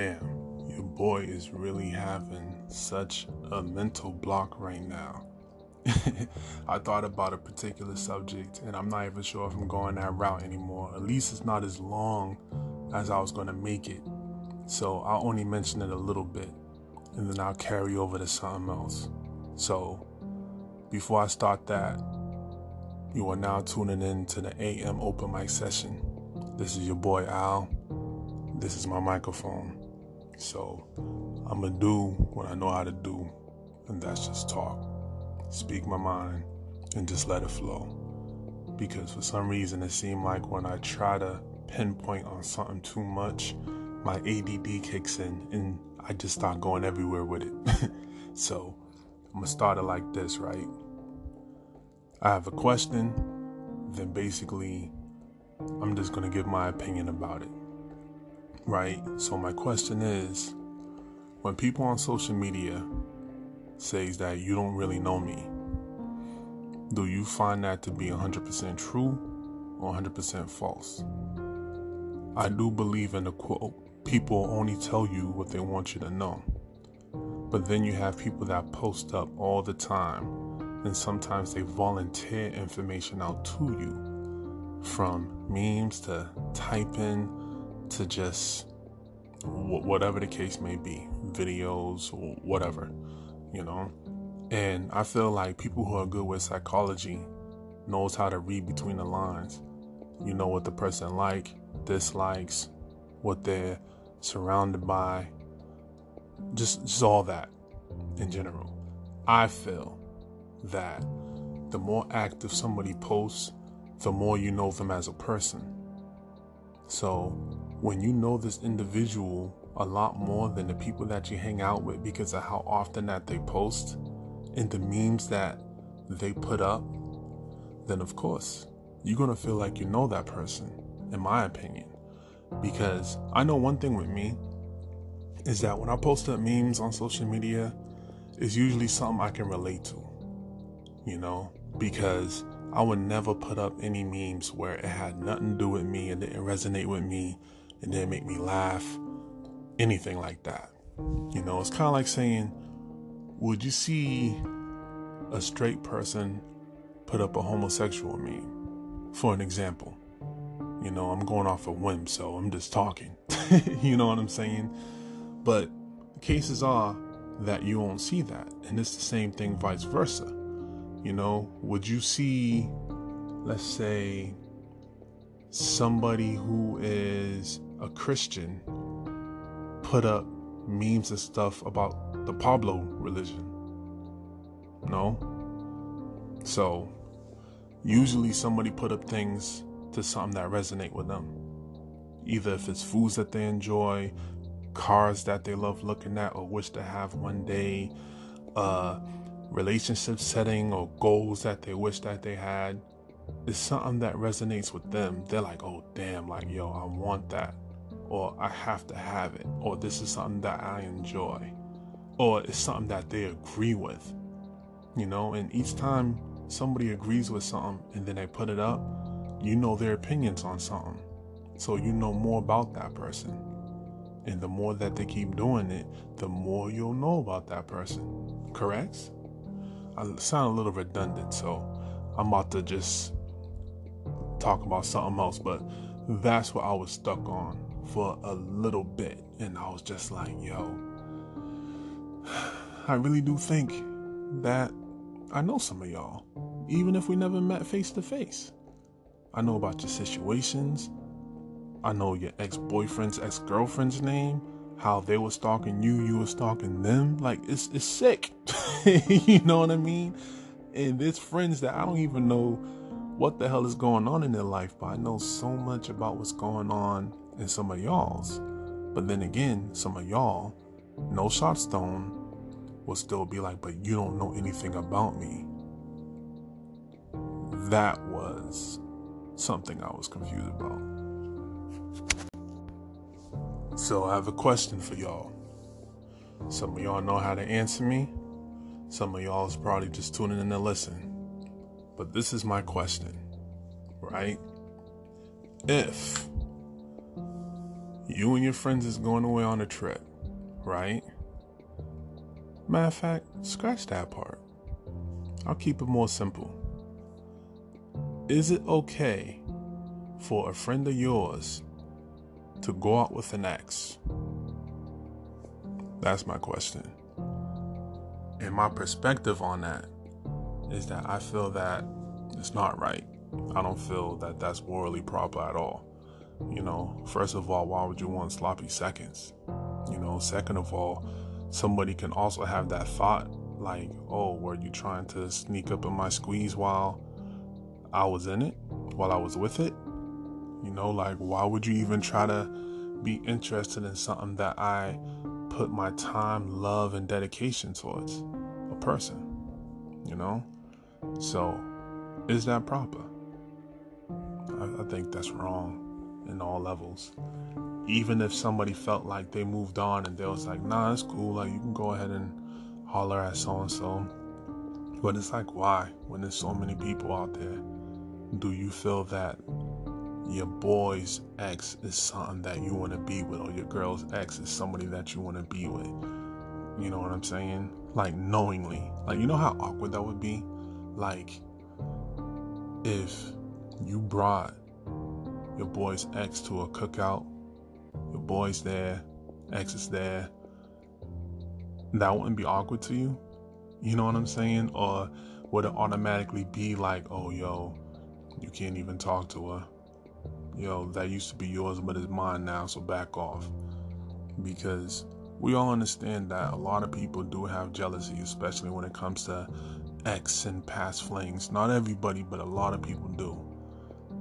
damn, your boy is really having such a mental block right now. I thought about a particular subject and I'm not even sure if I'm going that route anymore. At least it's not as long as I was going to make it. So I'll only mention it a little bit and then I'll carry over to something else. So before I start that, you are now tuning in to the AM open mic session. This is your boy Al. This is my microphone. So I'm going to do what I know how to do, and that's just talk, speak my mind, and just let it flow. Because for some reason, it seemed like when I try to pinpoint on something too much, my ADD kicks in and I just start going everywhere with it. so I'm gonna start it like this, right? I have a question, then basically I'm just gonna give my opinion about it. Right? So my question is when people on social media says that you don't really know me, do you find that to be 100% true or 100% false? I do believe in the quote, people only tell you what they want you to know. But then you have people that post up all the time, and sometimes they volunteer information out to you from memes to typing to just whatever the case may be, videos or whatever, you know. And I feel like people who are good with psychology knows how to read between the lines. You know what the person like, dislikes, what they're surrounded by, just, just all that in general. I feel that the more active somebody posts, the more you know them as a person. So when you know this individual a lot more than the people that you hang out with because of how often that they post and the memes that they put up, then of course you're gonna feel like you know that person, in my opinion. Because I know one thing with me is that when I post up memes on social media, it's usually something I can relate to. You know, because I would never put up any memes where it had nothing to do with me and didn't resonate with me and didn't make me laugh, anything like that. You know, it's kind of like saying, would you see a straight person put up a homosexual meme? For an example. You know, I'm going off a whim, so I'm just talking. you know what I'm saying? But cases are that you won't see that. And it's the same thing vice versa. You know, would you see, let's say, somebody who is a Christian put up memes and stuff about the Pablo religion? No? So, usually somebody put up things to something that resonate with them. Either if it's foods that they enjoy, cars that they love looking at or wish to have one day, uh, relationship setting or goals that they wish that they had. It's something that resonates with them. They're like, oh damn, like yo, I want that. Or I have to have it. Or this is something that I enjoy. Or it's something that they agree with. You know, and each time somebody agrees with something and then they put it up, you know their opinions on something. So you know more about that person. And the more that they keep doing it, the more you'll know about that person. Correct? I sound a little redundant, so I'm about to just talk about something else, but that's what I was stuck on for a little bit. And I was just like, yo, I really do think that I know some of y'all, even if we never met face to face. I know about your situations. I know your ex boyfriend's ex girlfriend's name, how they were stalking you, you were stalking them. Like, it's, it's sick. you know what I mean? And there's friends that I don't even know what the hell is going on in their life, but I know so much about what's going on in some of y'all's. But then again, some of y'all, no shot stone, will still be like, but you don't know anything about me. That was something I was confused about. So I have a question for y'all. Some of y'all know how to answer me. Some of y'all is probably just tuning in to listen. But this is my question, right? If You and your friends is going away on a trip, right? Matter of fact, scratch that part. I'll keep it more simple. Is it okay for a friend of yours to go out with an ex? That's my question. And my perspective on that is that I feel that it's not right. I don't feel that that's morally proper at all. You know, first of all, why would you want sloppy seconds? You know, second of all, somebody can also have that thought like, oh, were you trying to sneak up in my squeeze while I was in it, while I was with it? You know, like, why would you even try to be interested in something that I put my time, love, and dedication towards? A person, you know? So, is that proper? I, I think that's wrong in all levels. Even if somebody felt like they moved on and they was like, nah, it's cool, like, you can go ahead and holler at so and so. But it's like, why? When there's so many people out there, do you feel that your boy's ex is something that you want to be with, or your girl's ex is somebody that you want to be with? You know what I'm saying? Like, knowingly. Like, you know how awkward that would be? Like, if you brought your boy's ex to a cookout, your boy's there, ex is there, that wouldn't be awkward to you? You know what I'm saying? Or would it automatically be like, oh, yo, you can't even talk to her? Yo, that used to be yours, but it's mine now, so back off. Because we all understand that a lot of people do have jealousy, especially when it comes to ex and past flings. Not everybody, but a lot of people do.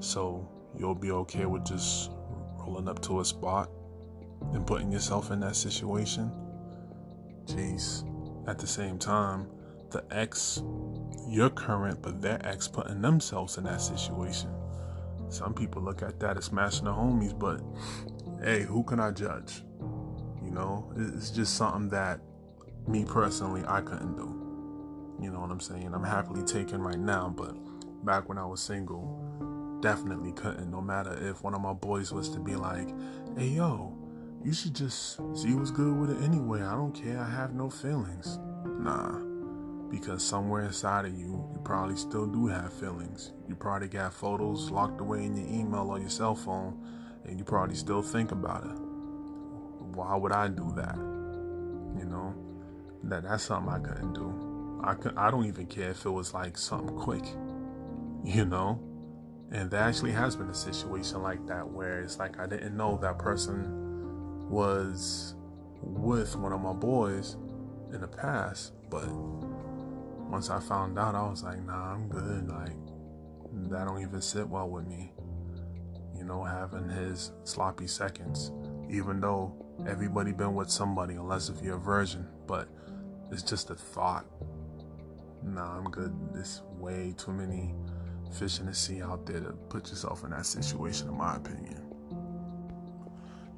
So you'll be okay with just rolling up to a spot and putting yourself in that situation. Jeez. At the same time, the ex, your current, but their ex putting themselves in that situation. Some people look at that as smashing the homies, but hey, who can I judge? You know, it's just something that me personally I couldn't do. You know what I'm saying? I'm happily taken right now, but back when I was single, definitely couldn't. No matter if one of my boys was to be like, hey, yo, you should just see what's good with it anyway. I don't care. I have no feelings. Nah. Because somewhere inside of you, you probably still do have feelings. You probably got photos locked away in your email or your cell phone, and you probably still think about it. Why would I do that? You know? That that's something I couldn't do. I could, I don't even care if it was like something quick, you know. And there actually has been a situation like that where it's like I didn't know that person was with one of my boys in the past, but once I found out, I was like, nah, I'm good. Like that don't even sit well with me. You know, having his sloppy seconds, even though everybody been with somebody, unless if you're a virgin, but it's just a thought nah, I'm good. There's way too many fish in the sea out there to put yourself in that situation, in my opinion.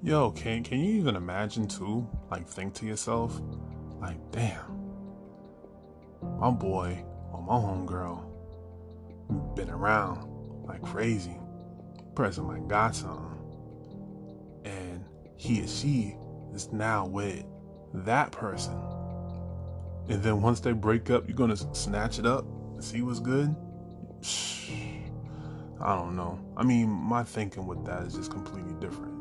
Yo, can can you even imagine too? Like, think to yourself, like, damn, my boy or my homegirl been around like crazy, person like godson, and he or she is now with that person and then once they break up, you're gonna snatch it up, see what's good. I don't know. I mean, my thinking with that is just completely different.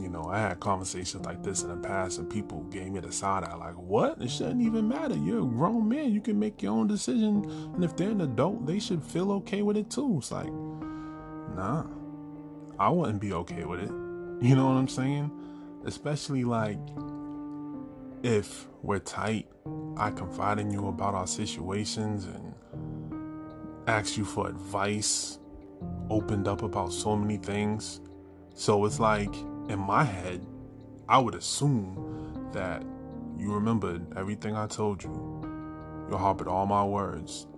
You know, I had conversations like this in the past, and people gave me the side eye, like, "What? It shouldn't even matter. You're a grown man. You can make your own decision, and if they're an adult, they should feel okay with it too." It's like, nah, I wouldn't be okay with it. You know what I'm saying? Especially like if we're tight, I confide in you about our situations and ask you for advice, opened up about so many things. So it's like in my head, I would assume that you remembered everything I told you. You harbored all my words.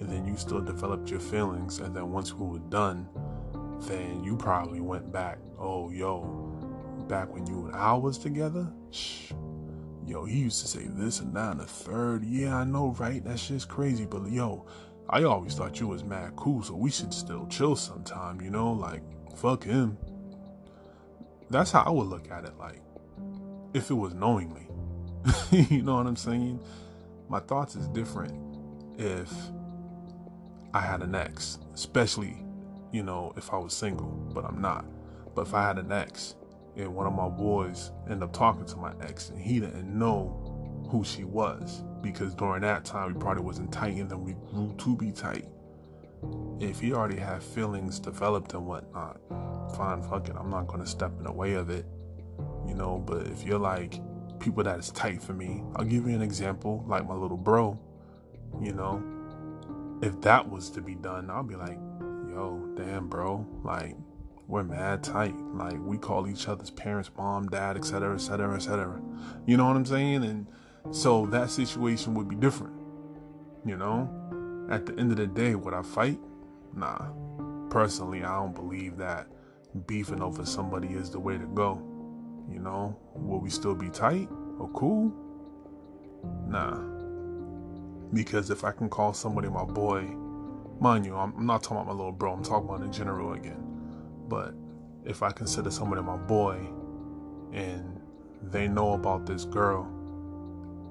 And then you still developed your feelings. And then once we were done, then you probably went back. Oh, yo, back when you and I was together? Shh yo, he used to say this and that and the third. Yeah, I know, right? That shit's crazy, but yo, I always thought you was mad cool, so we should still chill sometime, you know? Like, fuck him. that's how I would look at it. Like, if it was knowingly, you know what I'm saying? My thoughts is different if I had an ex, especially, you know, if I was single, but I'm not. But if I had an ex and one of my boys end up talking to my ex and he didn't know who she was because during that time we probably wasn't tight and then we grew to be tight. If he already had feelings developed and whatnot, fine, fuck it. I'm not gonna step in the way of it, you know. But if you're like people that is tight for me, I'll give you an example, like my little bro, you know. If that was to be done, I'll be like, yo, damn, bro, like we're mad tight. Like we call each other's parents, mom, dad, etc., etc., etc. You know what I'm saying? And so that situation would be different. You know? At the end of the day, would I fight? Nah. Personally, I don't believe that beefing over somebody is the way to go. You know? Will we still be tight or cool? Nah. Because if I can call somebody my boy, mind you, I'm not talking about my little bro, I'm talking about in general again. But if I consider somebody my boy and they know about this girl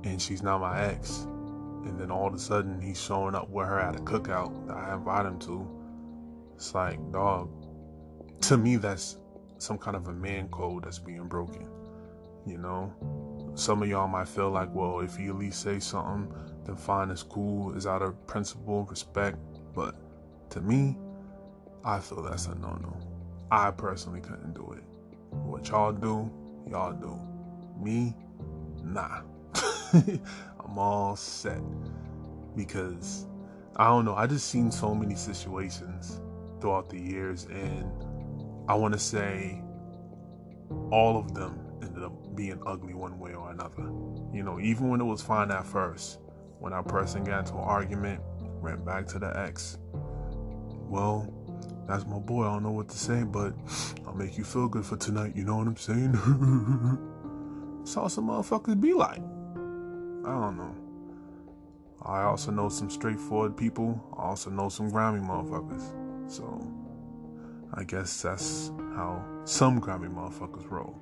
and she's not my ex. And then all of a sudden he's showing up with her at a cookout that I invite him to. It's like, dog, to me, that's some kind of a man code that's being broken. You know? Some of y'all might feel like, well, if you at least say something, then fine, it's cool, it's out of principle, respect. But to me, I feel that's a no no. I personally couldn't do it. What y'all do, y'all do. Me, nah. I'm all set because I don't know. I just seen so many situations throughout the years, and I want to say all of them ended up being ugly one way or another. You know, even when it was fine at first, when that person got into an argument, went back to the ex. Well, that's my boy. I don't know what to say, but I'll make you feel good for tonight. You know what I'm saying? Saw some motherfuckers be like. I don't know. I also know some straightforward people. I also know some grimy motherfuckers. So I guess that's how some grimy motherfuckers roll.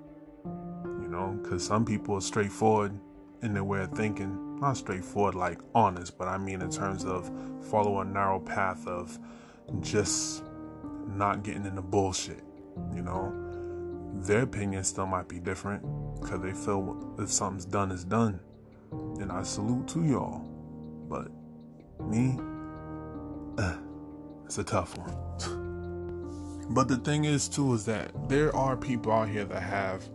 You know, because some people are straightforward in their way of thinking. Not straightforward like honest, but I mean in terms of follow a narrow path of just not getting into bullshit. You know, their opinion still might be different because they feel if something's done it's done and I salute to y'all. But me, uh, it's a tough one. but the thing is, too, is that there are people out here that have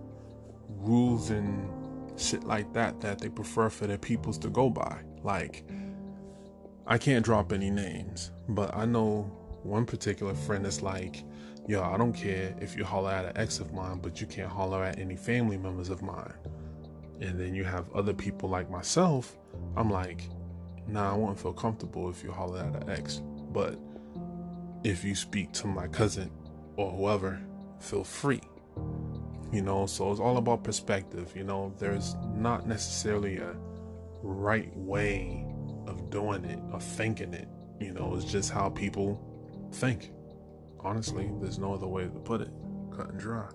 rules and shit like that that they prefer for their peoples to go by. Like, I can't drop any names, but I know one particular friend that's like, yo, I don't care if you holler at an ex of mine, but you can't holler at any family members of mine and then you have other people like myself, I'm like, nah, I wouldn't feel comfortable if you holler at an ex. But if you speak to my cousin or whoever, feel free. You know, so it's all about perspective. You know, there's not necessarily a right way of doing it or thinking it. You know, it's just how people think. Honestly, there's no other way to put it. Cut and dry.